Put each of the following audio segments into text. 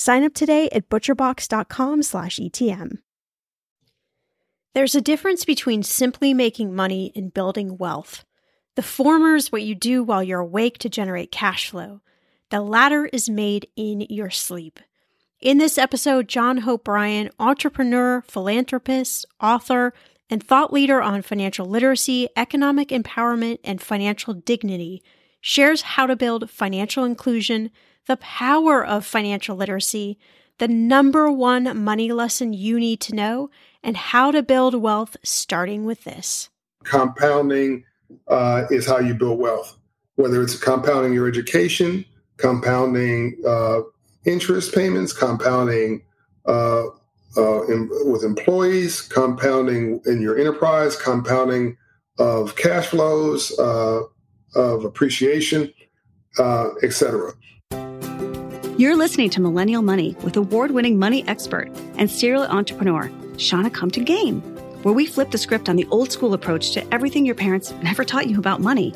Sign up today at butcherbox.com/etm. There's a difference between simply making money and building wealth. The former is what you do while you're awake to generate cash flow. The latter is made in your sleep. In this episode, John Hope Bryant, entrepreneur, philanthropist, author, and thought leader on financial literacy, economic empowerment, and financial dignity, shares how to build financial inclusion the power of financial literacy, the number one money lesson you need to know, and how to build wealth starting with this. Compounding uh, is how you build wealth, whether it's compounding your education, compounding uh, interest payments, compounding uh, uh in, with employees, compounding in your enterprise, compounding of cash flows, uh, of appreciation, uh, etc. You're listening to Millennial Money with award winning money expert and serial entrepreneur, Shannah Compton Game, where we flip the script on the old school approach to everything your parents never taught you about money.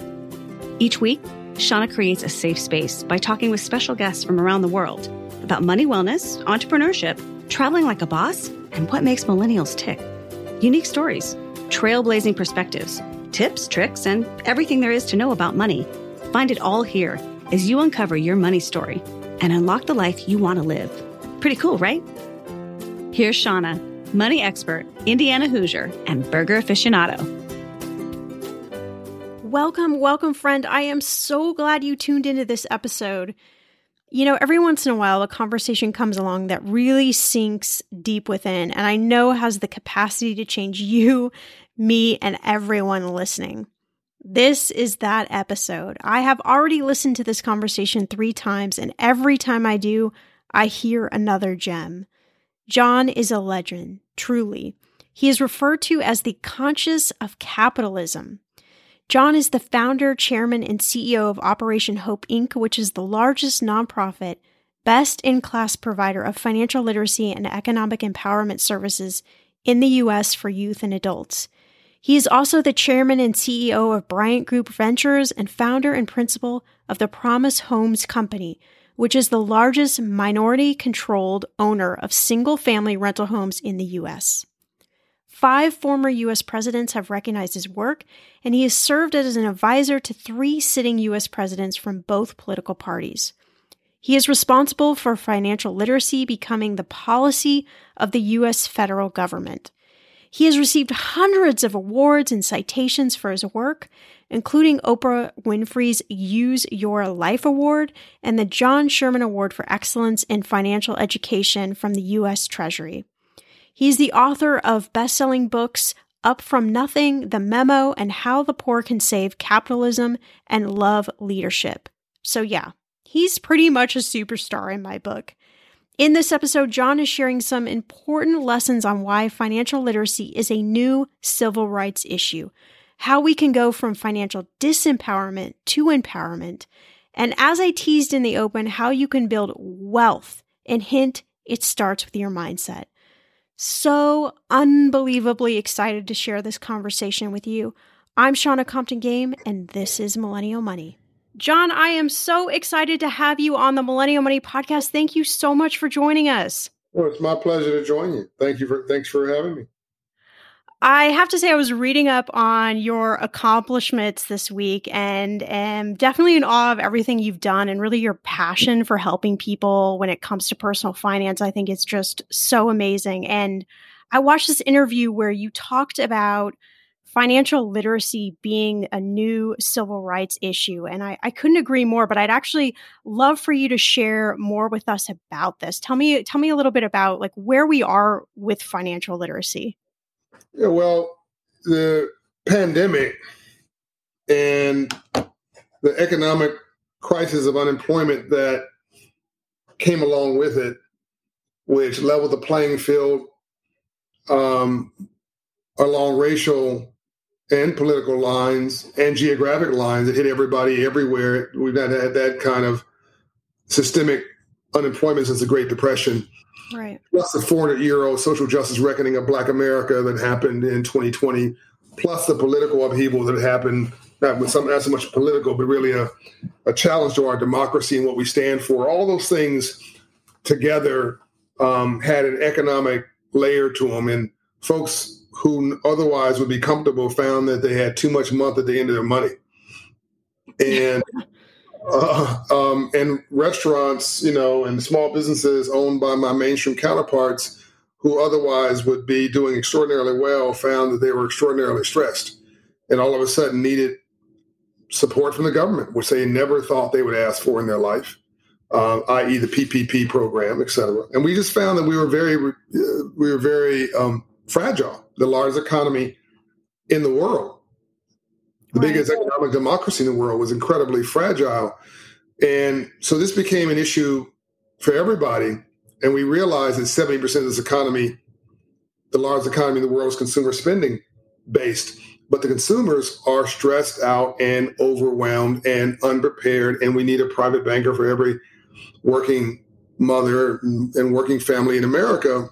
Each week, Shannah creates a safe space by talking with special guests from around the world about money wellness, entrepreneurship, traveling like a boss, and what makes millennials tick. Unique stories, trailblazing perspectives, tips, tricks, and everything there is to know about money. Find it all here as you uncover your money story and unlock the life you want to live. Pretty cool, right? Here's Shannah, money expert, Indiana Hoosier, and burger aficionado. Welcome, welcome, friend. I am so glad you tuned into this episode. You know, every once in a while, a conversation comes along that really sinks deep within, and I know has the capacity to change you, me, and everyone listening. This is that episode. I have already listened to this conversation three times, and every time I do, I hear another gem. John is a legend, truly. He is referred to as the conscience of capitalism. John is the founder, chairman, and CEO of Operation Hope Inc., which is the largest nonprofit, best in class provider of financial literacy and economic empowerment services in the U.S. for youth and adults. He is also the chairman and CEO of Bryant Group Ventures and founder and principal of the Promise Homes Company, which is the largest minority controlled owner of single family rental homes in the U.S. Five former U.S. presidents have recognized his work, and he has served as an advisor to three sitting U.S. presidents from both political parties. He is responsible for financial literacy becoming the policy of the U.S. federal government. He has received hundreds of awards and citations for his work, including Oprah Winfrey's Use Your Life Award and the John Sherman Award for Excellence in Financial Education from the U.S. Treasury. He's the author of best selling books Up From Nothing, The Memo, and How the Poor Can Save Capitalism and Love Leadership. So, yeah, he's pretty much a superstar in my book. In this episode, John is sharing some important lessons on why financial literacy is a new civil rights issue, how we can go from financial disempowerment to empowerment, and as I teased in the open, how you can build wealth. And hint, it starts with your mindset. So unbelievably excited to share this conversation with you. I'm Shannah Compton Game, and this is Millennial Money. John, I am so excited to have you on the Millennial Money podcast. Thank you so much for joining us. Well, it's my pleasure to join you. Thank you for thanks for having me. I have to say, I was reading up on your accomplishments this week and am definitely in awe of everything you've done and really your passion for helping people when it comes to personal finance. I think it's just so amazing. And I watched this interview where you talked about financial literacy being a new civil rights issue. And I, I couldn't agree more, but I'd actually love for you to share more with us about this. Tell me, tell me a little bit about like where we are with financial literacy. Yeah, well, the pandemic and the economic crisis of unemployment that came along with it, which leveled the playing field um, along racial and political lines and geographic lines that hit everybody everywhere. We've not had that kind of systemic unemployment since the Great Depression. Right. Plus the 400 year old social justice reckoning of Black America that happened in 2020, plus the political upheaval that happened, not, with some, not so much political, but really a, a challenge to our democracy and what we stand for. All those things together um, had an economic layer to them. And folks who otherwise would be comfortable found that they had too much month at the end of their money. And uh, um, and restaurants, you know, and small businesses owned by my mainstream counterparts who otherwise would be doing extraordinarily well found that they were extraordinarily stressed and all of a sudden needed support from the government, which they never thought they would ask for in their life, uh, i.e., the PPP program, et cetera. And we just found that we were very, uh, we were very um, fragile, the largest economy in the world the right. biggest economic democracy in the world was incredibly fragile. And so this became an issue for everybody. And we realized that 70% of this economy, the largest economy in the world, is consumer spending based. But the consumers are stressed out and overwhelmed and unprepared. And we need a private banker for every working mother and working family in America.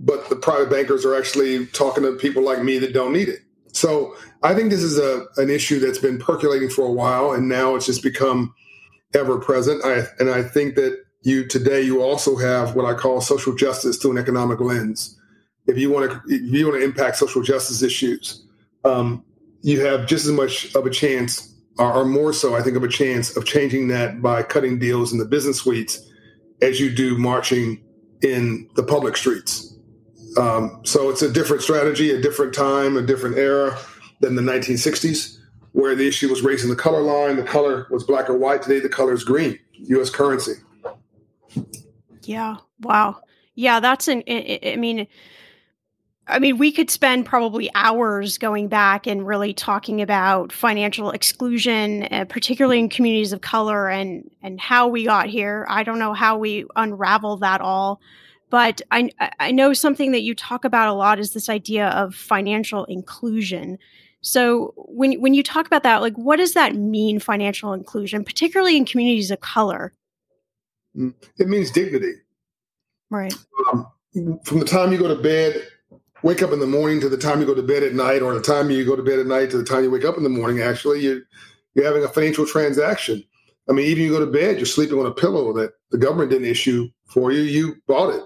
But the private bankers are actually talking to people like me that don't need it. So I think this is a an issue that's been percolating for a while, and now it's just become ever present. I, and I think that you today you also have what I call social justice through an economic lens. If you want to, if you want to impact social justice issues, um, you have just as much of a chance, or, or more so, I think, of a chance of changing that by cutting deals in the business suites as you do marching in the public streets. Um, so it's a different strategy, a different time, a different era than the 1960s, where the issue was raising the color line. The color was black or white. Today, the color is green, U.S. currency. Yeah. Wow. Yeah, that's an. I mean, I mean, we could spend probably hours going back and really talking about financial exclusion, uh, particularly in communities of color, and and how we got here. I don't know how we unravel that all But I, I know something that you talk about a lot is this idea of financial inclusion. So when when you talk about that, like what does that mean, financial inclusion, particularly in communities of color? Mm, it means dignity. Right. Um, from the time you go to bed, wake up in the morning to the time you go to bed at night, or the time you go to bed at night to the time you wake up in the morning, actually, you you're having a financial transaction. I mean, even you go to bed, you're sleeping on a pillow that the government didn't issue for you. You bought it.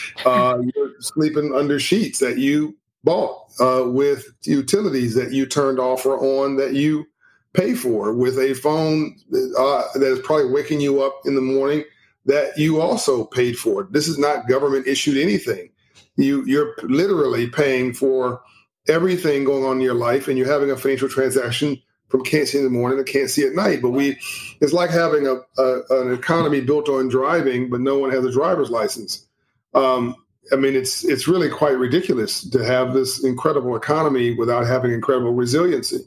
uh, you're sleeping under sheets that you bought uh, with utilities that you turned off or on that you pay for, with a phone uh, that is probably waking you up in the morning that you also paid for. This is not government issued anything. You you're literally paying for everything going on in your life, and you're having a financial transaction from can't see in the morning to can't see at night. But we, it's like having a, a an economy built on driving, but no one has a driver's license. Um, I mean, it's it's really quite ridiculous to have this incredible economy without having incredible resiliency.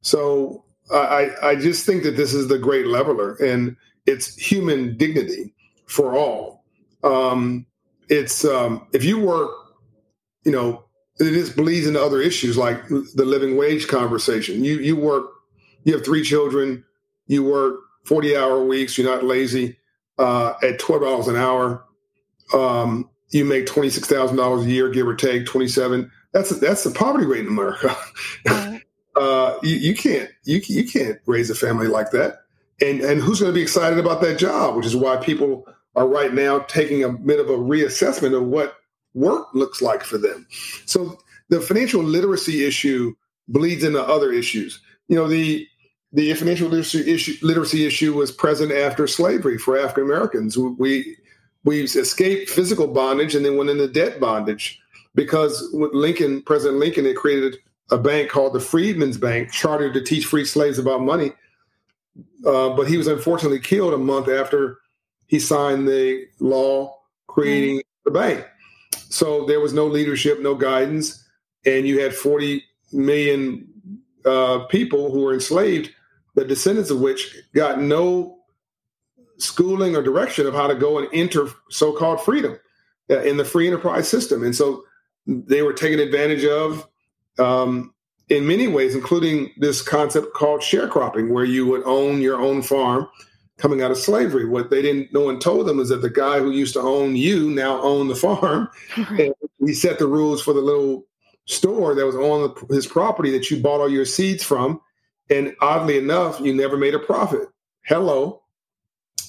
So I I just think that this is the great leveler, and it's human dignity for all. Um, it's um, if you work, you know, it just bleeds into other issues like the living wage conversation. You you work you have three children, you work 40 hour weeks, you're not lazy, uh, at $12 an hour, um, you make $26,000 a year, give or take 27. That's, that's the poverty rate in America. uh, you, you, can't, you, you can't raise a family like that. And, and who's going to be excited about that job, which is why people are right now taking a bit of a reassessment of what work looks like for them. So the financial literacy issue bleeds into other issues. You know, the the financial literacy issue, literacy issue was present after slavery for African Americans. We we escaped physical bondage and then went into debt bondage because Lincoln, President Lincoln, had created a bank called the Freedmen's Bank, chartered to teach free slaves about money. Uh, but he was unfortunately killed a month after he signed the law creating mm. the bank. So there was no leadership, no guidance, and you had 40 million uh, people who were enslaved the descendants of which got no schooling or direction of how to go and enter so-called freedom uh, in the free enterprise system. And so they were taken advantage of um, in many ways, including this concept called sharecropping, where you would own your own farm coming out of slavery. What they didn't, no one told them is that the guy who used to own you now owned the farm. and he set the rules for the little store that was on the, his property that you bought all your seeds from and oddly enough, you never made a profit. Hello.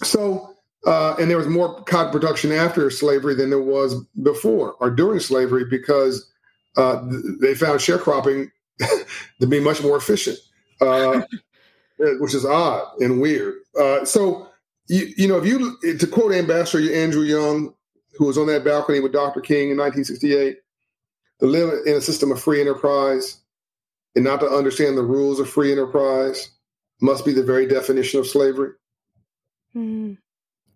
So, uh, and there was more cotton production after slavery than there was before or during slavery because uh, they found sharecropping to be much more efficient, uh, which is odd and weird. Uh, so, you, you know, if you to quote Ambassador Andrew Young, who was on that balcony with Dr. King in 1968, to live in a system of free enterprise and not to understand the rules of free enterprise must be the very definition of slavery. Mm.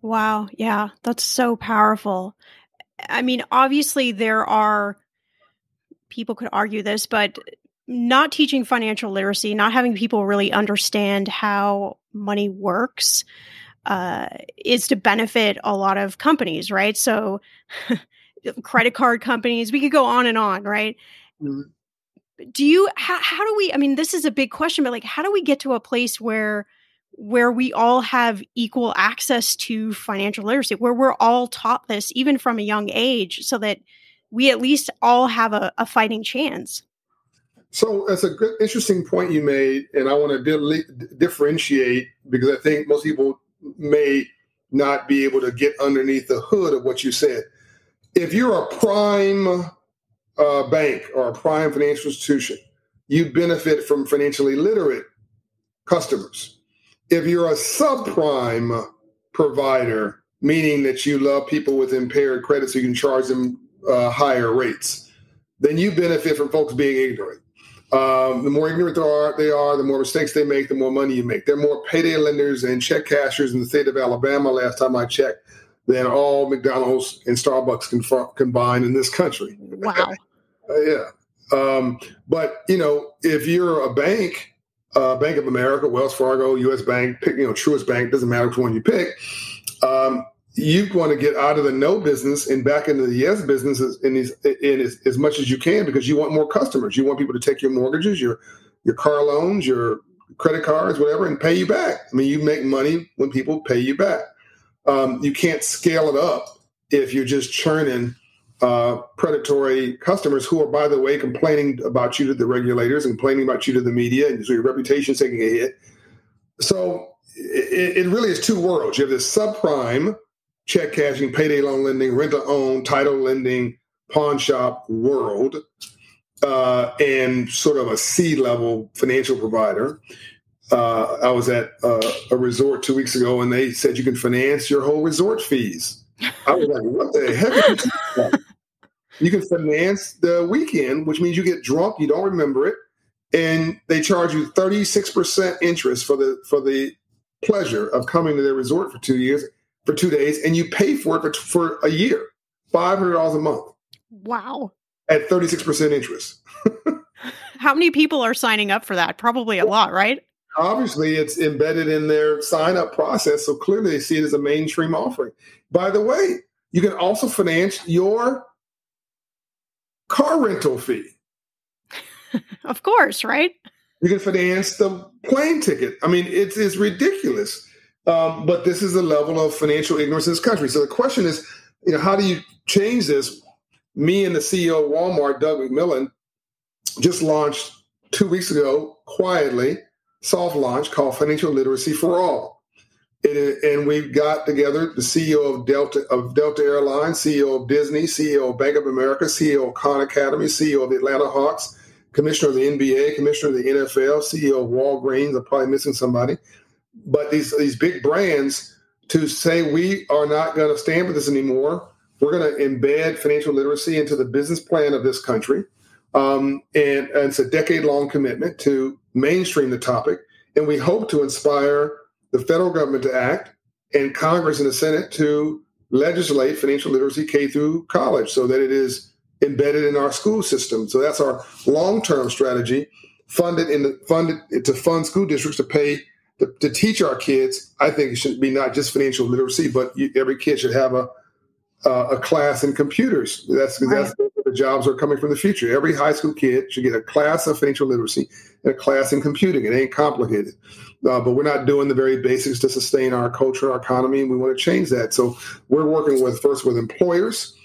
Wow. Yeah, that's so powerful. I mean, obviously, there are people could argue this, but not teaching financial literacy, not having people really understand how money works, uh, is to benefit a lot of companies, right? So, credit card companies, we could go on and on, right? Mm-hmm do you how, how do we i mean this is a big question but like how do we get to a place where where we all have equal access to financial literacy where we're all taught this even from a young age so that we at least all have a, a fighting chance? So that's a good interesting point you made and i want to di- differentiate because i think most people may not be able to get underneath the hood of what you said. If you're a prime uh, bank or a prime financial institution, you benefit from financially literate customers. If you're a subprime provider, meaning that you love people with impaired credit so you can charge them uh, higher rates, then you benefit from folks being ignorant. Um, the more ignorant they are, they are, the more mistakes they make, the more money you make. There are more payday lenders and check cashers in the state of Alabama, last time I checked, than all McDonald's and Starbucks combined in this country. Wow. Uh, yeah. Um, but you know, if you're a bank, uh, Bank of America, Wells Fargo, U.S. Bank, pick you know Truist Bank, doesn't matter which one you pick. Um, you want to get out of the no business and back into the yes business in, these, in as, as much as you can because you want more customers. You want people to take your mortgages, your your car loans, your credit cards, whatever, and pay you back. I mean, you make money when people pay you back. Um, you can't scale it up if you're just churning uh, predatory customers who are, by the way, complaining about you to the regulators and complaining about you to the media, and so your reputation is taking a hit. So it, it really is two worlds. You have this subprime check cashing, payday loan lending, rent to own, title lending, pawn shop world, uh, and sort of a C level financial provider. Uh, I was at uh, a resort two weeks ago and they said you can finance your whole resort fees. I was like, what the heck? You can finance the weekend, which means you get drunk, you don't remember it, and they charge you 36% interest for the for the pleasure of coming to their resort for two years for two days, and you pay for it for, for a year, five hundred dollars a month. Wow! At thirty six percent interest. How many people are signing up for that? Probably a lot, right? Obviously, it's embedded in their sign up process, so clearly they see it as a mainstream offering. By the way, you can also finance your car rental fee. of course, right? You can finance the plane ticket. I mean, it's, it's ridiculous. Um, but this is the level of financial ignorance in this country. So the question is, you know, how do you change this? Me and the CEO of Walmart, Doug McMillon, just launched two weeks ago, quietly, soft launch called Financial Literacy for All. It, and we've got together the CEO of Delta of Delta Airlines, CEO of Disney, CEO of Bank of America, CEO of Khan Academy, CEO of the Atlanta Hawks, Commissioner of the NBA, Commissioner of the NFL, CEO of Walgreens. I'm probably missing somebody but these these big brands to say we are not going to stand for this anymore. We're going to embed financial literacy into the business plan of this country, um, and, and it's a decade long commitment to mainstream the topic. And we hope to inspire the federal government to act and Congress and the Senate to legislate financial literacy K through college so that it is embedded in our school system. So that's our long term strategy. Funded in the funded to fund school districts to pay to, to, teach our kids, I think it should be not just financial literacy, but you, every kid should have a uh, a class in computers. That's right. that's the jobs are coming from the future. Every high school kid should get a class of financial literacy and a class in computing. It ain't complicated, uh, but we're not doing the very basics to sustain our culture, our economy, and we want to change that. So we're working with first with employers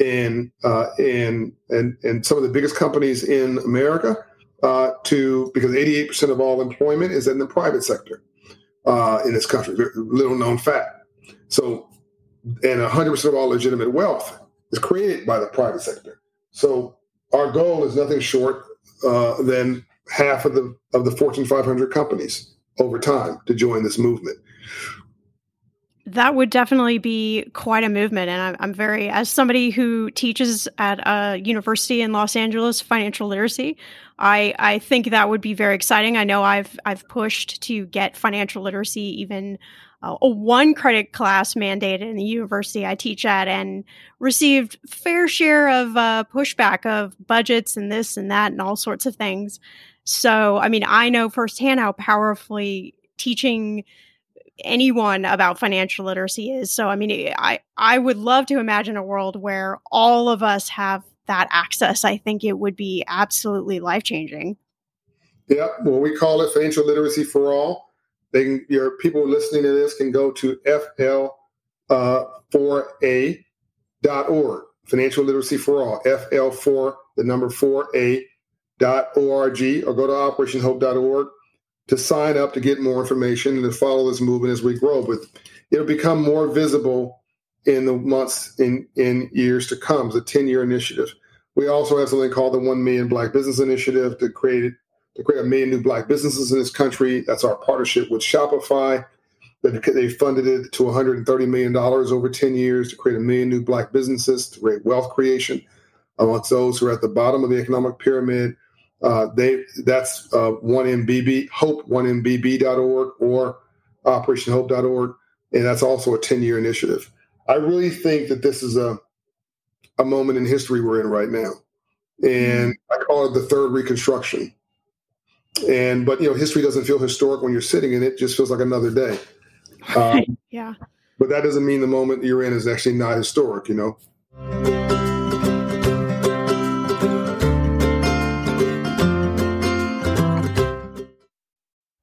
and uh, and and and some of the biggest companies in America uh, to because 88% of all employment is in the private sector uh, in this country, little known fact. So, and 100% of all legitimate wealth is created by the private sector. So, our goal is nothing short uh, than half of the of the Fortune 500 companies over time to join this movement. That would definitely be quite a movement. And I'm, I'm, very, as somebody who teaches at a university in Los Angeles, financial literacy, I, I think that would be very exciting. I know I've, I've pushed to get financial literacy even a one credit class mandated in the university I teach at and received fair share of uh, pushback of budgets and this and that and all sorts of things. So, I mean, I know firsthand how powerfully teaching anyone about financial literacy is. So, I mean, I I would love to imagine a world where all of us have that access. I think it would be absolutely life changing. Yeah, well, we call it financial literacy for all. They can, your people listening to this can go to fl4a uh, dot org. Financial literacy for all. FL4 the number 4a dot org or go to operationhope.org to sign up to get more information and to follow this movement as we grow. But it'll become more visible in the months in in years to come. It's a 10 year initiative. We also have something called the One Million Black Business Initiative to create to create a million new black businesses in this country. That's our partnership with Shopify. They funded it to 130 million dollars over 10 years to create a million new black businesses to create wealth creation amongst those who are at the bottom of the economic pyramid uh, they that's uh, 1MBB, hope 1MBB.org or operationhope.org. And that's also a 10 year initiative. I really think that this is a, a moment in history we're in right now. And mm-hmm. I call it the third reconstruction. And, but, you know, history doesn't feel historic when you're sitting in it, just feels like another day. Um, yeah. but that doesn't mean the moment you're in is actually not historic, you know?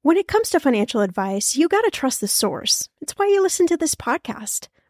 When it comes to financial advice, you got to trust the source. It's why you listen to this podcast.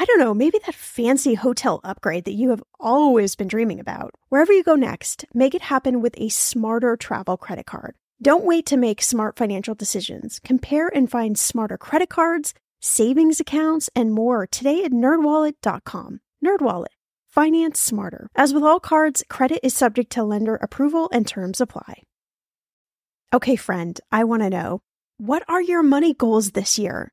I don't know, maybe that fancy hotel upgrade that you have always been dreaming about. Wherever you go next, make it happen with a smarter travel credit card. Don't wait to make smart financial decisions. Compare and find smarter credit cards, savings accounts, and more today at nerdwallet.com. Nerdwallet. Finance smarter. As with all cards, credit is subject to lender approval and terms apply. Okay, friend, I want to know what are your money goals this year?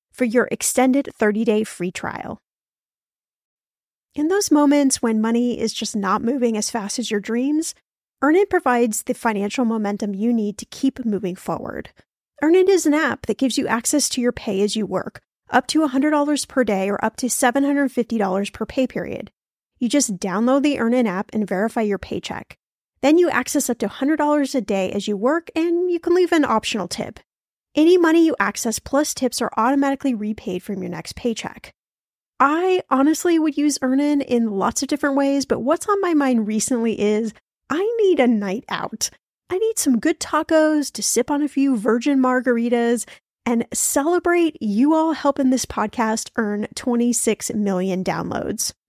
for your extended 30-day free trial. In those moments when money is just not moving as fast as your dreams, Earnin provides the financial momentum you need to keep moving forward. Earnin is an app that gives you access to your pay as you work, up to $100 per day or up to $750 per pay period. You just download the Earnin app and verify your paycheck. Then you access up to $100 a day as you work, and you can leave an optional tip. Any money you access plus tips are automatically repaid from your next paycheck. I honestly would use Earnin in lots of different ways, but what's on my mind recently is I need a night out. I need some good tacos to sip on a few virgin margaritas and celebrate you all helping this podcast earn 26 million downloads.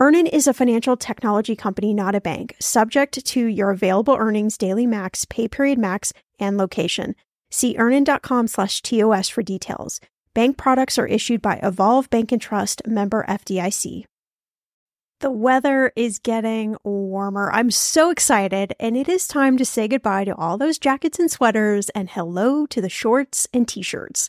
Earnin is a financial technology company, not a bank, subject to your available earnings, daily max, pay period max, and location. See earnin.com slash TOS for details. Bank products are issued by Evolve Bank and Trust, member FDIC. The weather is getting warmer. I'm so excited, and it is time to say goodbye to all those jackets and sweaters and hello to the shorts and t shirts.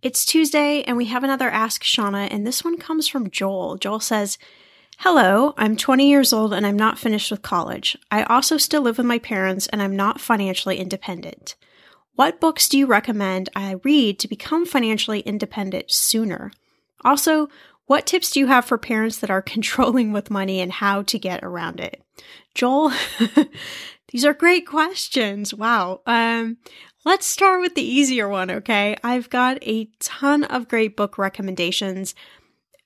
It's Tuesday and we have another Ask Shannah, and this one comes from Joel. Joel says, Hello, I'm 20 years old and I'm not finished with college. I also still live with my parents and I'm not financially independent. What books do you recommend I read to become financially independent sooner? Also, what tips do you have for parents that are controlling with money and how to get around it? Joel, these are great questions. Wow. Um, let's start with the easier one, okay? I've got a ton of great book recommendations.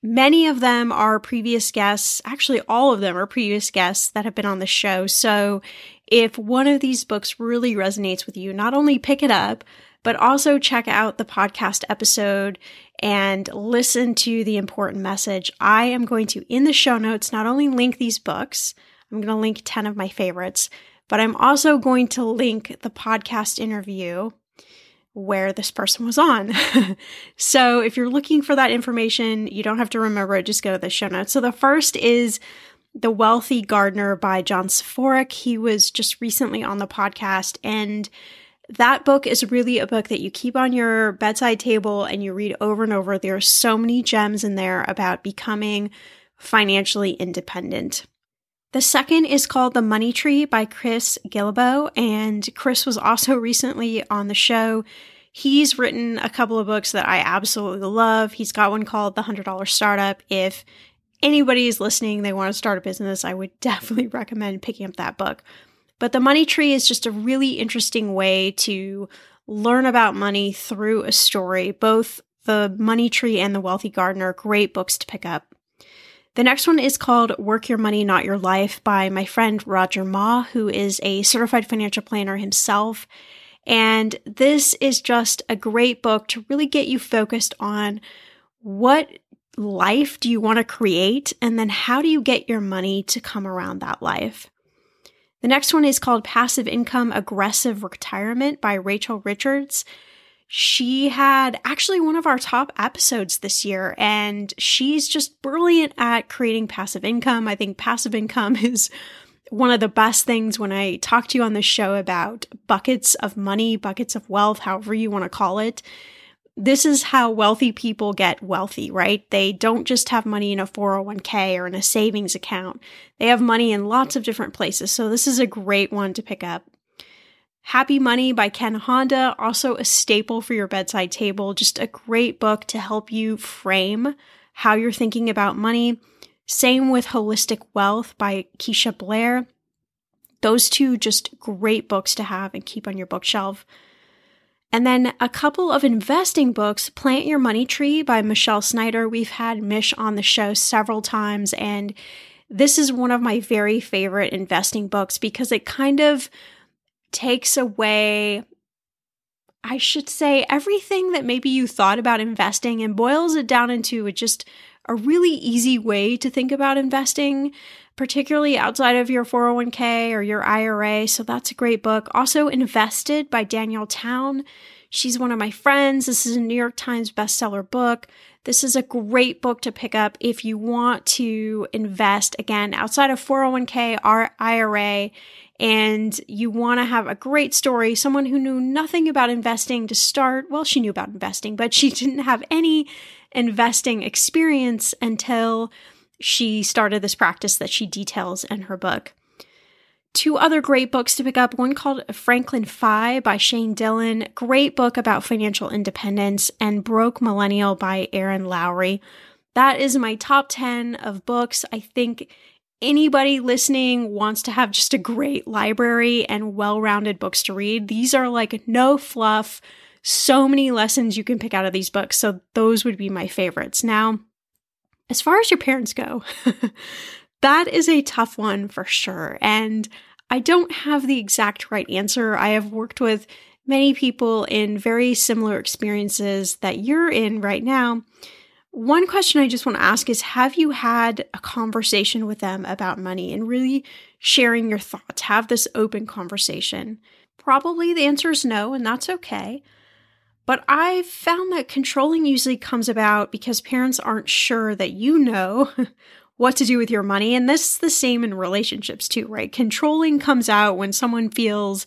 Many of them are previous guests. Actually, all of them are previous guests that have been on the show. So if one of these books really resonates with you, not only pick it up, but also check out the podcast episode and listen to the important message. I am going to, in the show notes, not only link these books, I'm going to link 10 of my favorites, but I'm also going to link the podcast interview where this person was on. so if you're looking for that information, you don't have to remember it, just go to the show notes. So the first is The Wealthy Gardener by John Soforic. He was just recently on the podcast and that book is really a book that you keep on your bedside table and you read over and over. There are so many gems in there about becoming financially independent. The second is called The Money Tree by Chris Guillebeau, and Chris was also recently on the show. He's written a couple of books that I absolutely love. He's got one called The $100 Startup. If anybody is listening, they want to start a business, I would definitely recommend picking up that book. But The Money Tree is just a really interesting way to learn about money through a story. Both The Money Tree and The Wealthy Gardener, great books to pick up. The next one is called Work Your Money, Not Your Life by my friend Roger Ma, who is a certified financial planner himself. And this is just a great book to really get you focused on what life do you want to create? And then how do you get your money to come around that life? The next one is called Passive Income Aggressive Retirement by Rachel Richards she had actually one of our top episodes this year, and she's just brilliant at creating passive income. I think passive income is one of the best things when I talk to you on the show about buckets of money, buckets of wealth, however you want to call it. This is how wealthy people get wealthy, right? They don't just have money in a 401k or in a savings account. They have money in lots of different places. So this is a great one to pick up. Happy Money by Ken Honda, also a staple for your bedside table, just a great book to help you frame how you're thinking about money. Same with Holistic Wealth by Keisha Blair. Those two just great books to have and keep on your bookshelf. And then a couple of investing books Plant Your Money Tree by Michele Schneider. We've had Mish on the show several times, and this is one of my very favorite investing books because it kind of takes away, I should say, everything that maybe you thought about investing and boils it down into just a really easy way to think about investing, particularly outside of your 401k or your IRA. So that's a great book. Also, Invested by Danielle Town. She's one of my friends. This is a New York Times bestseller book. This is a great book to pick up if you want to invest again outside of 401k or IRA and you want to have a great story, someone who knew nothing about investing to start. Well, she knew about investing, but she didn't have any investing experience until she started this practice that she details in her book. Two other great books to pick up one called Franklin Fi by Shane Dillon, great book about financial independence, and Broke Millennial by Erin Lowry. That is my top 10 of books. I think anybody listening wants to have just a great library and well rounded books to read. These are like no fluff, so many lessons you can pick out of these books. So those would be my favorites. Now, as far as your parents go, That is a tough one for sure. And I don't have the exact right answer. I have worked with many people in very similar experiences that you're in right now. One question I just want to ask is Have you had a conversation with them about money and really sharing your thoughts? Have this open conversation? Probably the answer is no, and that's okay. But I've found that controlling usually comes about because parents aren't sure that you know what to do with your money. And this is the same in relationships too, right? Controlling comes out when someone feels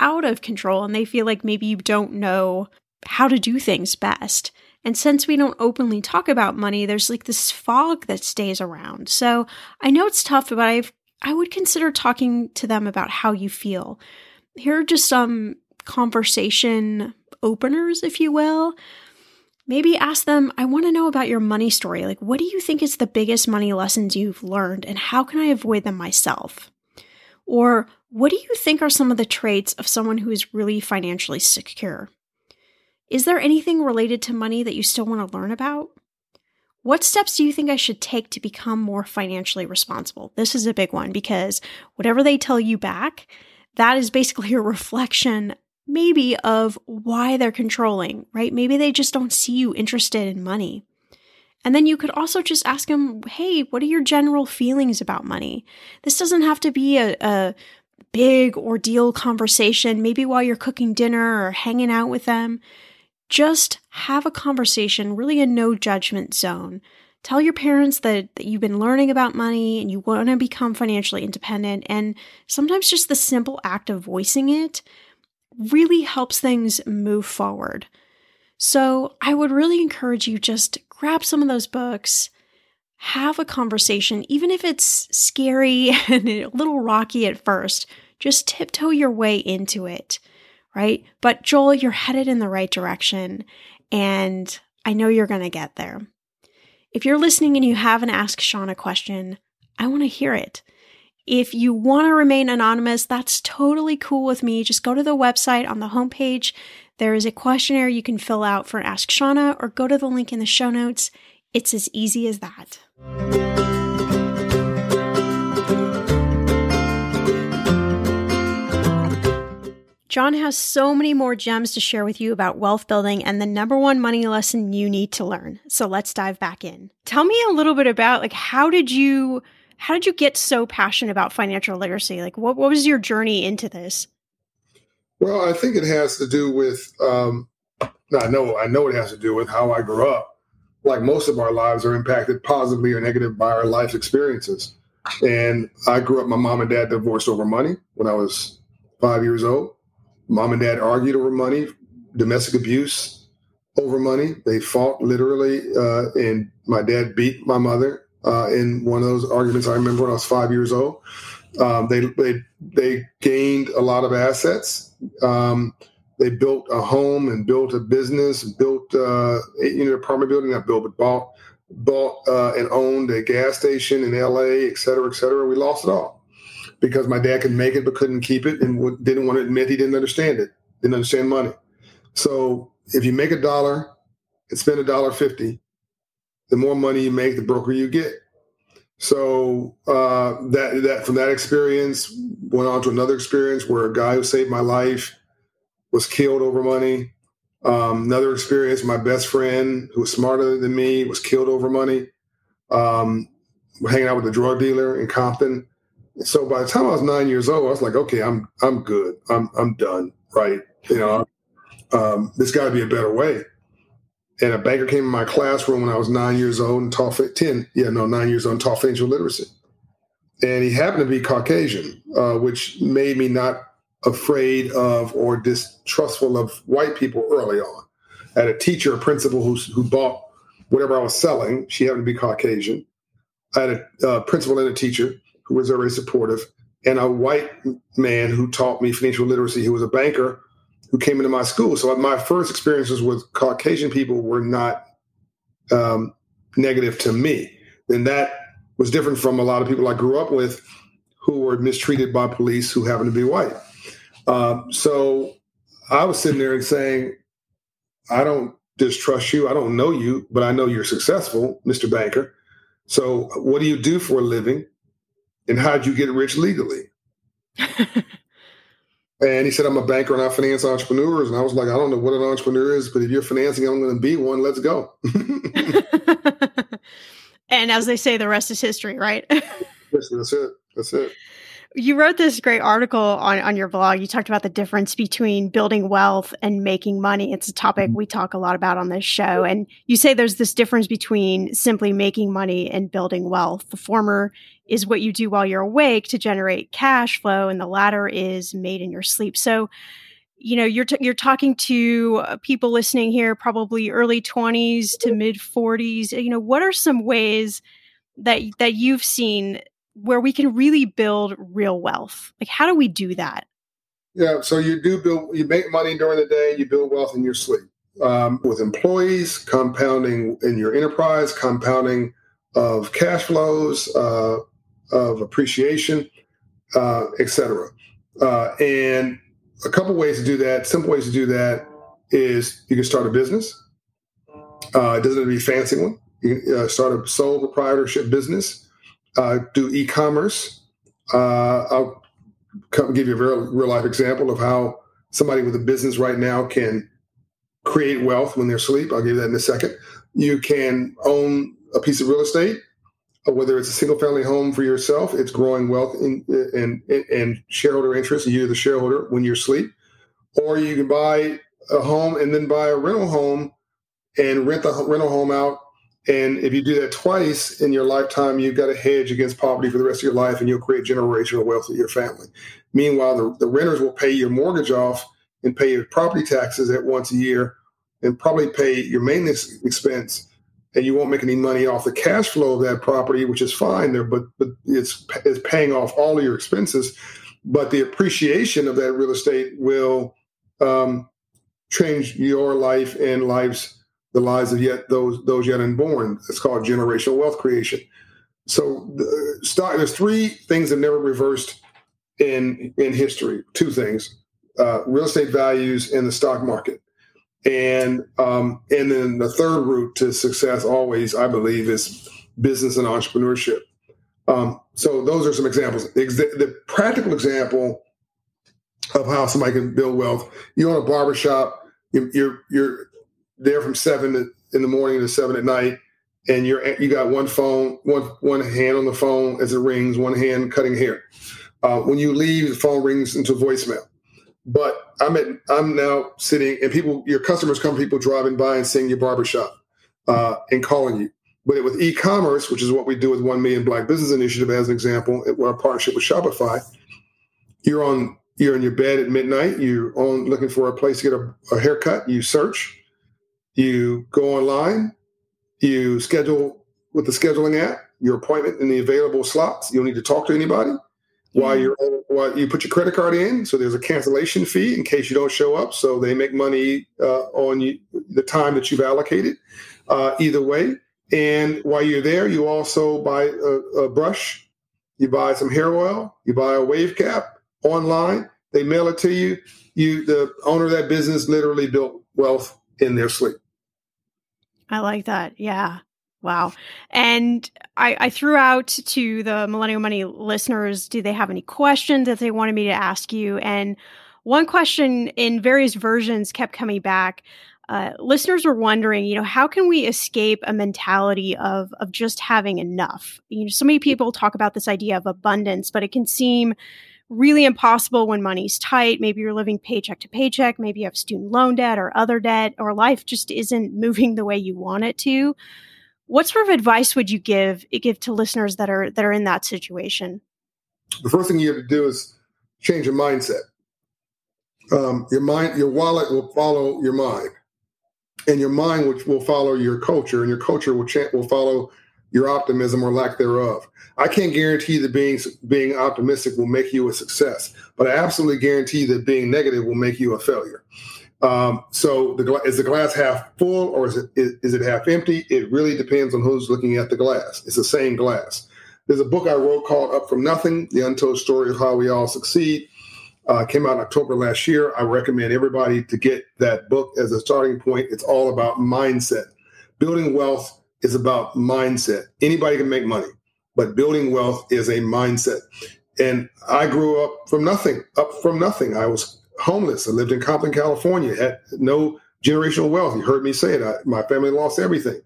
out of control and they feel like maybe you don't know how to do things best. And since we don't openly talk about money, there's like this fog that stays around. So I know it's tough, but I've I would consider talking to them about how you feel. Here are just some conversation openers, if you will, Maybe ask them, I want to know about your money story. Like, what do you think is the biggest money lessons you've learned, and how can I avoid them myself? Or, what do you think are some of the traits of someone who is really financially secure? Is there anything related to money that you still want to learn about? What steps do you think I should take to become more financially responsible? This is a big one because whatever they tell you back, that is basically a reflection maybe of why they're controlling, right? Maybe they just don't see you interested in money. And then you could also just ask them, hey, what are your general feelings about money? This doesn't have to be a, a big ordeal conversation, maybe while you're cooking dinner or hanging out with them. Just have a conversation, really a no judgment zone. Tell your parents that, that you've been learning about money and you want to become financially independent. And sometimes just the simple act of voicing it really helps things move forward. So I would really encourage you just grab some of those books, have a conversation, even if it's scary and a little rocky at first, just tiptoe your way into it, right? But Joel, you're headed in the right direction, and I know you're going to get there. If you're listening and you haven't asked Sean a question, I want to hear it. If you want to remain anonymous, that's totally cool with me. Just go to the website on the homepage. There is a questionnaire you can fill out for Ask Shannah or go to the link in the show notes. It's as easy as that. John has so many more gems to share with you about wealth building and the number one money lesson you need to learn. So let's dive back in. Tell me a little bit about like how did you how did you get so passionate about financial literacy? Like, what, what was your journey into this? Well, I think it has to do with. Um, I know, I know it has to do with how I grew up. Like most of our lives are impacted positively or negative by our life experiences. And I grew up. My mom and dad divorced over money when I was five years old. Mom and dad argued over money, domestic abuse over money. They fought literally, uh, and my dad beat my mother uh, in one of those arguments. I remember when I was five years old. Um, they, they they gained a lot of assets. Um, they built a home and built a business, built uh, you know apartment building, not built, but bought bought uh, and owned a gas station in L.A., et cetera, et cetera. We lost it all because my dad could make it but couldn't keep it and w- didn't want to admit he didn't understand it, didn't understand money. So if you make a dollar and spend a dollar fifty, the more money you make, the broker you get. So uh, that that from that experience went on to another experience where a guy who saved my life was killed over money. Um, another experience, my best friend who was smarter than me was killed over money. Um, hanging out with a drug dealer in Compton. So by the time I was nine years old, I was like, okay, I'm I'm good. I'm I'm done. Right? You know, um, there's got to be a better way and a banker came in my classroom when I was nine years old and taught 10, yeah, no, nine years old and taught financial literacy. And he happened to be Caucasian, uh, which made me not afraid of or distrustful of white people early on. I had a teacher, a principal who, who bought whatever I was selling. She happened to be Caucasian. I had a uh, principal and a teacher who was very supportive. and a white man who taught me financial literacy, who was a banker, who came into my school. So my first experiences with Caucasian people were not um, negative to me. And that was different from a lot of people I grew up with who were mistreated by police who happened to be white. Um, so I was sitting there and saying, I don't distrust you. I don't know you, but I know you're successful, Mr. Banker. So what do you do for a living? And how'd you get rich legally? and he said, I'm a banker and I finance entrepreneurs. And I was like, I don't know what an entrepreneur is, but if you're financing, I'm going to be one. Let's go. and as they say, the rest is history, right? yes, that's it. That's it you wrote this great article on, on your blog. You talked about the difference between building wealth and making money. It's a topic mm-hmm. we talk a lot about on this show. And you say there's this difference between simply making money and building wealth. The former is what you do while you're awake to generate cash flow, and the latter is made in your sleep. So, you know, you're t- you're talking to uh, people listening here, probably early 20s to mid 40s. You know, what are some ways that that you've seen where we can really build real wealth. Like, how do we do that? Yeah, so you do build, you make money during the day, you build wealth in your sleep um, with employees, compounding in your enterprise, compounding of cash flows, uh, of appreciation, uh, etc. Uh, and a couple ways to do that, simple ways to do that is you can start a business. Uh, it doesn't have to be a fancy one. You can uh, start a sole proprietorship business uh, do e-commerce. Uh, I'll come give you a real, real life example of how somebody with a business right now can create wealth when they're asleep. I'll give you that in a second. You can own a piece of real estate, Uh, whether it's a single family home for yourself, it's growing wealth in, in, in shareholder interest, you're the shareholder when you're asleep. Or you can buy a home and then buy a rental home and rent the rental home out and if you do that twice in your lifetime, you've got a hedge against poverty for the rest of your life and you'll create generational wealth for your family. Meanwhile, the, the renters will pay your mortgage off and pay your property taxes at once a year and probably pay your maintenance expense. And you won't make any money off the cash flow of that property, which is fine there, but, but it's, it's paying off all of your expenses. But the appreciation of that real estate will um, change your life and lives the lives of yet those those yet unborn. It's called generational wealth creation. So the stock, there's three things that never reversed in in history. Two things: uh, real estate values and the stock market. And um, and then the third route to success, always I believe, is business and entrepreneurship. Um, so those are some examples. The, practical example of how somebody can build wealth. You own a barbershop. you're, you're there from seven in the morning to seven at night, and you're you got one phone, one one hand on the phone as it rings, one hand cutting hair. Uh, when you leave, the phone rings into voicemail. But I'm at I'm now sitting, and people, your customers come, people driving by and seeing your barbershop uh, and calling you. But with e-commerce, which is what we do with One Million Black Business Initiative, as an example, our partnership with Shopify, you're on you're in your bed at midnight. You're on looking for a place to get a, a haircut. You search, you go online, you schedule with the scheduling app your appointment in the available slots. You don't need to talk to anybody. While you're while you put your credit card in, so there's a cancellation fee in case you don't show up. So they make money uh, on you, the time that you've allocated. Uh, either way, and while you're there, you also buy a, a brush, you buy some hair oil, you buy a wave cap online. They mail it to you. You, the owner of that business, literally built wealth in their sleep. I like that. Yeah. Wow. And I, I, threw out to the Millennial Money listeners do they have any questions that they wanted me to ask you? And one question in various versions kept coming back. Uh, listeners were wondering, you know, how can we escape a mentality of of just having enough? You know, so many people talk about this idea of abundance, but it can seem really impossible when money's tight. Maybe you're living paycheck to paycheck. Maybe you have student loan debt or other debt, or life just isn't moving the way you want it to. What sort of advice would you give give to listeners that are that are in that situation? The first thing you have to do is change your mindset. Um, your mind, your wallet will follow your mind, and your mind which will follow your culture, and your culture will cha- will follow your optimism or lack thereof. I can't guarantee that being being optimistic will make you a success, but I absolutely guarantee that being negative will make you a failure. Um, so, the, is the glass half full or is it is, is it half empty? It really depends on who's looking at the glass. It's the same glass. There's a book I wrote called "Up from Nothing: The Untold Story of How We All Succeed." Uh, came out in October last year. I recommend everybody to get that book as a starting point. It's all about mindset. Building wealth is about mindset. Anybody can make money, but building wealth is a mindset. And I grew up from nothing, up from nothing. I was homeless. I lived in Compton, California, had no generational wealth. You heard me say it. I, my family lost everything.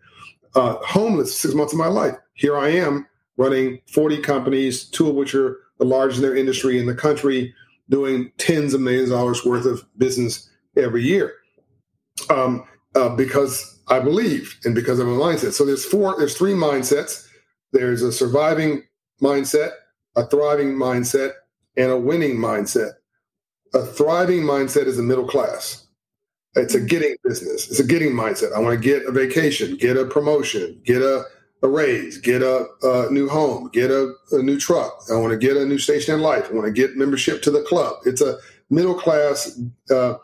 Uh, homeless six months of my life. Here I am running 40 companies, two of which are the largest in their industry in the country, doing tens of millions of dollars worth of business every year. Um, uh, because I believe and because of a mindset. So there's four, there's three mindsets. There's a surviving mindset, a thriving mindset, and a winning mindset. A thriving mindset is a middle class. It's a mm-hmm. getting business. It's a getting mindset. I want to get a vacation, get a promotion, get a, a raise, get a, a new home, get a, a, new truck. I want to get a new station in life. I want to get membership to the club. It's a middle class, uh,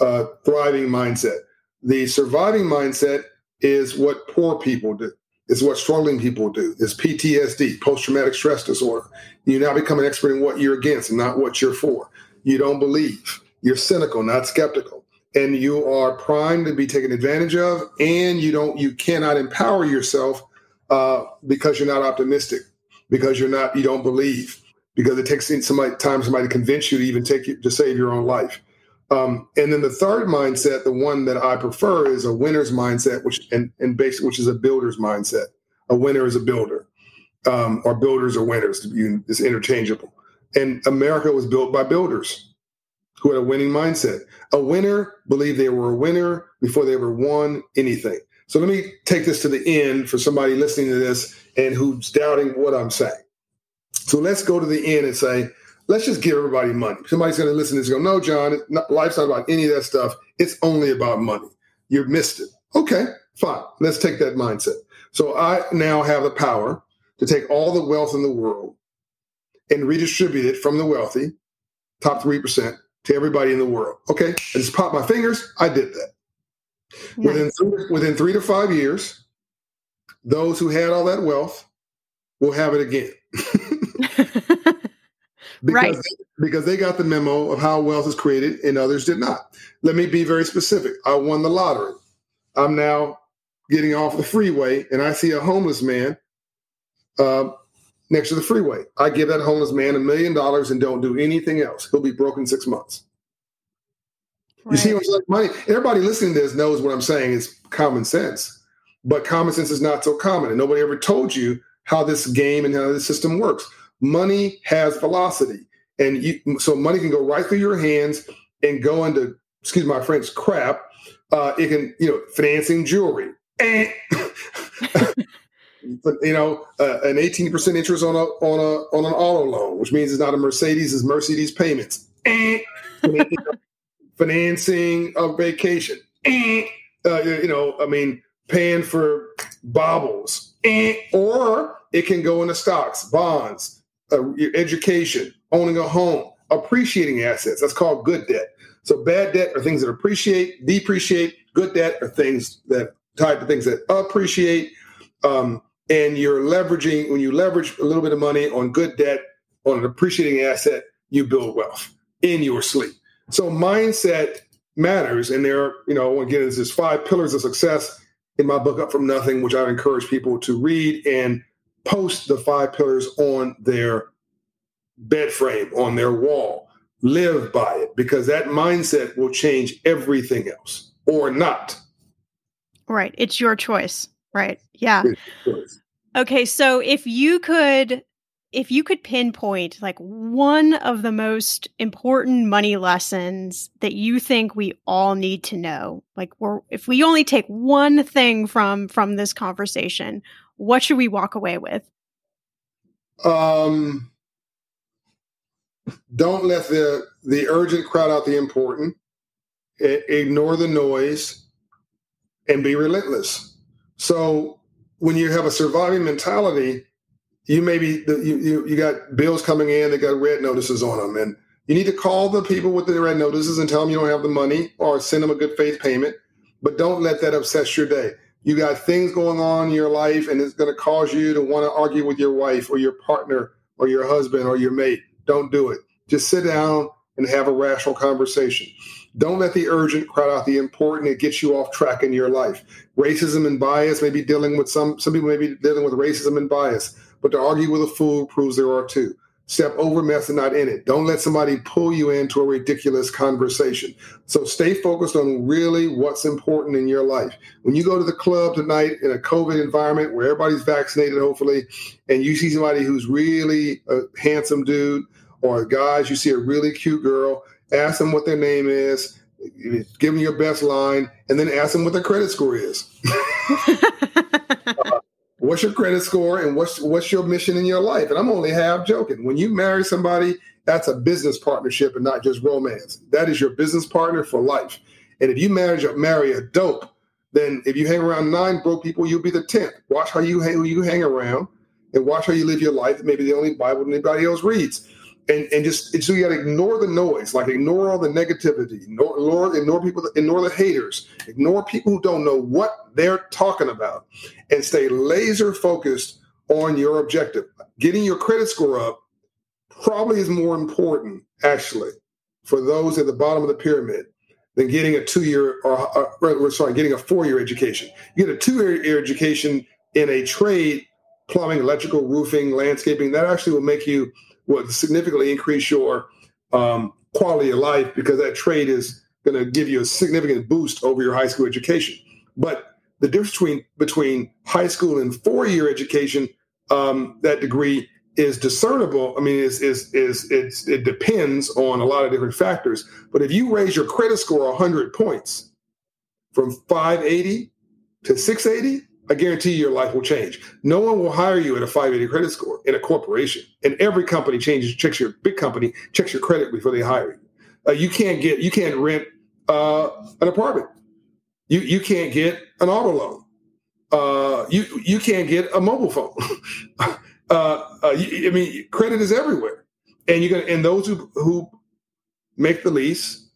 uh, thriving mindset. The surviving mindset is what poor people do. Is what struggling people do. Is PTSD, post traumatic stress disorder. You now become an expert in what you're against and not what you're for. You don't believe. You're cynical, not skeptical. And you are primed to be taken advantage of, and you don't, you cannot empower yourself uh, because you're not optimistic, because you're not, you don't believe, because it takes somebody time somebody to convince you to even take you to save your own life. Um, and then the third mindset, the one that I prefer, is a winner's mindset, which and and basically which is a builder's mindset. A winner is a builder, um, or builders are winners. It's interchangeable. And America was built by builders who had a winning mindset. A winner believed they were a winner before they ever won anything. So let me take this to the end for somebody listening to this and who's doubting what I'm saying. So let's go to the end and say, let's just give everybody money. Somebody's going to listen to this and go, no, John, not, life's not about any of that stuff. It's only about money. You've missed it. Okay, fine. Let's take that mindset. So I now have the power to take all the wealth in the world and redistribute it from the wealthy, top 3%, to everybody in the world. Okay, I just popped my fingers. I did that. Nice. Within, three, within three to five years, those who had all that wealth will have it again. because, right. Because they got the memo of how wealth is created and others did not. Let me be very specific. I won the lottery. I'm now getting off the freeway and I see a homeless man uh, next to the freeway. I give that homeless man a million dollars and don't do anything else. He'll be broke in six months. Right. You see what's like money? Everybody listening to this knows what I'm saying is common sense. But common sense is not so common. And nobody ever told you how this game and how this system works. Money has velocity. And you, so money can go right through your hands and go into, excuse my French, crap. Uh, it can, you know, financing jewelry. you know, uh, an 18% interest on a on a on an auto loan, which means it's not a Mercedes, it's Mercedes payments. Financing a vacation. Uh, you know, I mean, paying for baubles. Or it can go into stocks, bonds, uh, education, owning a home, appreciating assets. That's called good debt. So bad debt are things that appreciate, depreciate. Good debt are things that tied to things that appreciate. Um, and you're leveraging when you leverage a little bit of money on good debt on an appreciating asset you build wealth in your sleep. So mindset matters and there you know again there's five pillars of success in my book up from nothing which i encourage people to read and post the five pillars on their bed frame on their wall. Live by it because that mindset will change everything else or not. Right. It's your choice right yeah Okay, so if you could if you could pinpoint like one of the most important money lessons that you think we all need to know, like we're, if we only take one thing from from this conversation, what should we walk away with? Um don't let the the urgent crowd out the important. I- ignore the noise and be relentless. So when you have a surviving mentality, you maybe you, you you got bills coming in, they got red notices on them, and you need to call the people with the red notices and tell them you don't have the money, or send them a good faith payment. But don't let that obsess your day. You got things going on in your life, and it's going to cause you to want to argue with your wife or your partner or your husband or your mate. Don't do it. Just sit down and have a rational conversation. Don't let the urgent crowd out the important. It gets you off track in your life. Racism and bias may be dealing with some, some people may be dealing with racism and bias, but to argue with a fool proves there are two. Step over mess and not in it. Don't let somebody pull you into a ridiculous conversation. So stay focused on really what's important in your life. When you go to the club tonight in a COVID environment where everybody's vaccinated, hopefully, and you see somebody who's really a handsome dude, or guys, you see a really cute girl, ask them what their name is, give them your best line, and then ask them what their credit score is. uh, what's your credit score and what's what's your mission in your life? And I'm only half joking. When you marry somebody, that's a business partnership and not just romance. That is your business partner for life. And if you marry marry a dope, then if you hang around nine broke people, you'll be the tenth. Watch how you hang, who you hang around, and watch how you live your life. Maybe the only Bible anybody else reads and, and just so you got to ignore the noise, like ignore all the negativity, ignore, ignore ignore people, ignore the haters, ignore people who don't know what they're talking about, and stay laser focused on your objective. Getting your credit score up probably is more important, actually, for those at the bottom of the pyramid than getting a two year or, or sorry, getting a four year education. You get a two year education in a trade, plumbing, electrical, roofing, landscaping. That actually will make you will significantly increase your um, quality of life because that trade is going to give you a significant boost over your high school education. But the difference between between high school and four year education, um, that degree is discernible. I mean, is is is it's, it depends on a lot of different factors. But if you raise your credit score 100 points from 580 to 680, I guarantee your life will change. No one will hire you at a 580 credit score in a corporation. And every company changes, checks your big company, checks your credit before they hire you. Uh, you can't get, you can't rent uh, an apartment. You you can't get an auto loan. Uh, you you can't get a mobile phone. Uh, uh, you, I mean, credit is everywhere, and you are gonna and those who who make the least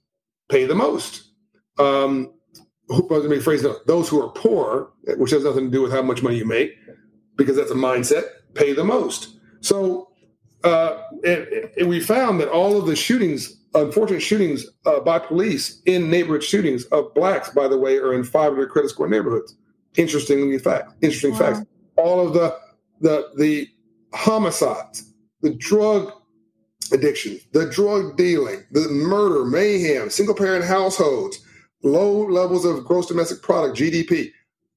pay the most. Um, let me phrase it, those who are poor, which has nothing to do with how much money you make, because that's a mindset, pay the most. So, uh, and, and we found that all of the shootings, unfortunate shootings uh, by police in neighborhood shootings of blacks, by the way, are in 500 credit score neighborhoods. Interestingly, fact, interesting wow. facts. All of the the the homicides, the drug addiction, the drug dealing, the murder, mayhem, single parent households low levels of gross domestic product, GDP,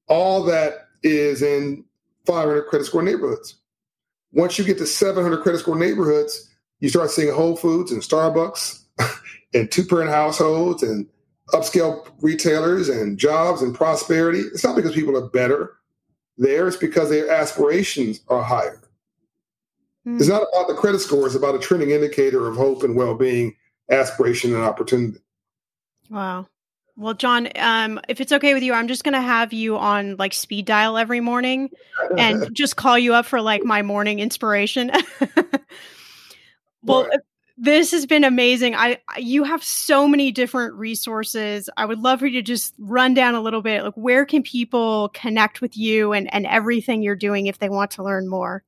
all that is in 500 credit score neighborhoods. Once you get to 700 credit score neighborhoods, you start seeing Whole Foods and Starbucks and two parent households and upscale retailers and jobs and prosperity. It's not because people are better there, it's because their aspirations are higher. Mm. It's not about the credit score, it's about a trending indicator of hope and well being, aspiration, and opportunity. Wow. Well, John, um, if it's okay with you, I'm just going to have you on like speed dial every morning and just call you up for like my morning inspiration. well, right. this has been amazing. I you have so many different resources. I would love for you to just run down a little bit like where can people connect with you and and everything you're doing if they want to learn more.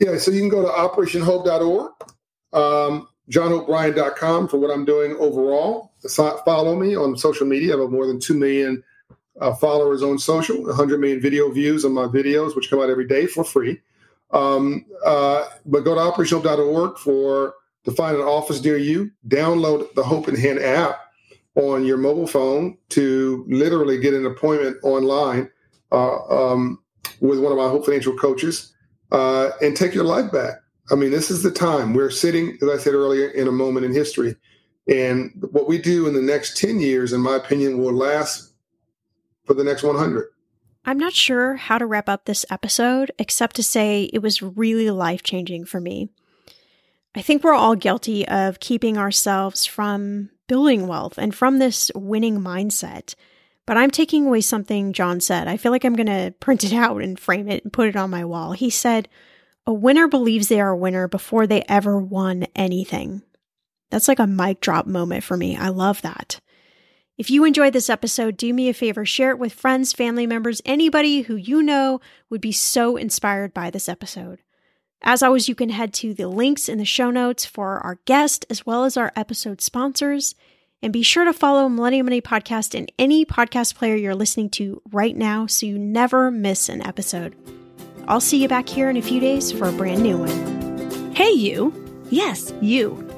Yeah, so you can go to operationhope.org. Um, johnhopebryant.com for what I'm doing overall. Follow me on social media. I have more than 2 million uh, followers on social, 100 million video views on my videos, which come out every day for free. Um, uh, but go to operationhope.org for to find an office near you. Download the Hope in Hand app on your mobile phone to literally get an appointment online uh, um, with one of my Hope Financial coaches uh, and take your life back. I mean, this is the time we're sitting, as I said earlier, in a moment in history. And what we do in the next 10 years, in my opinion, will last for the next 100. I'm not sure how to wrap up this episode, except to say it was really life changing for me. I think we're all guilty of keeping ourselves from building wealth and from this winning mindset. but I'm taking away something John said. I feel like I'm going to print it out and frame it and put it on my wall. He said, A winner believes they are a winner before they ever won anything. That's like a mic drop moment for me. I love that. If you enjoyed this episode, do me a favor, share it with friends, family members, anybody who you know would be so inspired by this episode. As always, you can head to the links in the show notes for our guest as well as our episode sponsors. And be sure to follow Millennial Money Podcast in any podcast player you're listening to right now so you never miss an episode. I'll see you back here in a few days for a brand new one. Hey, you. Yes, you.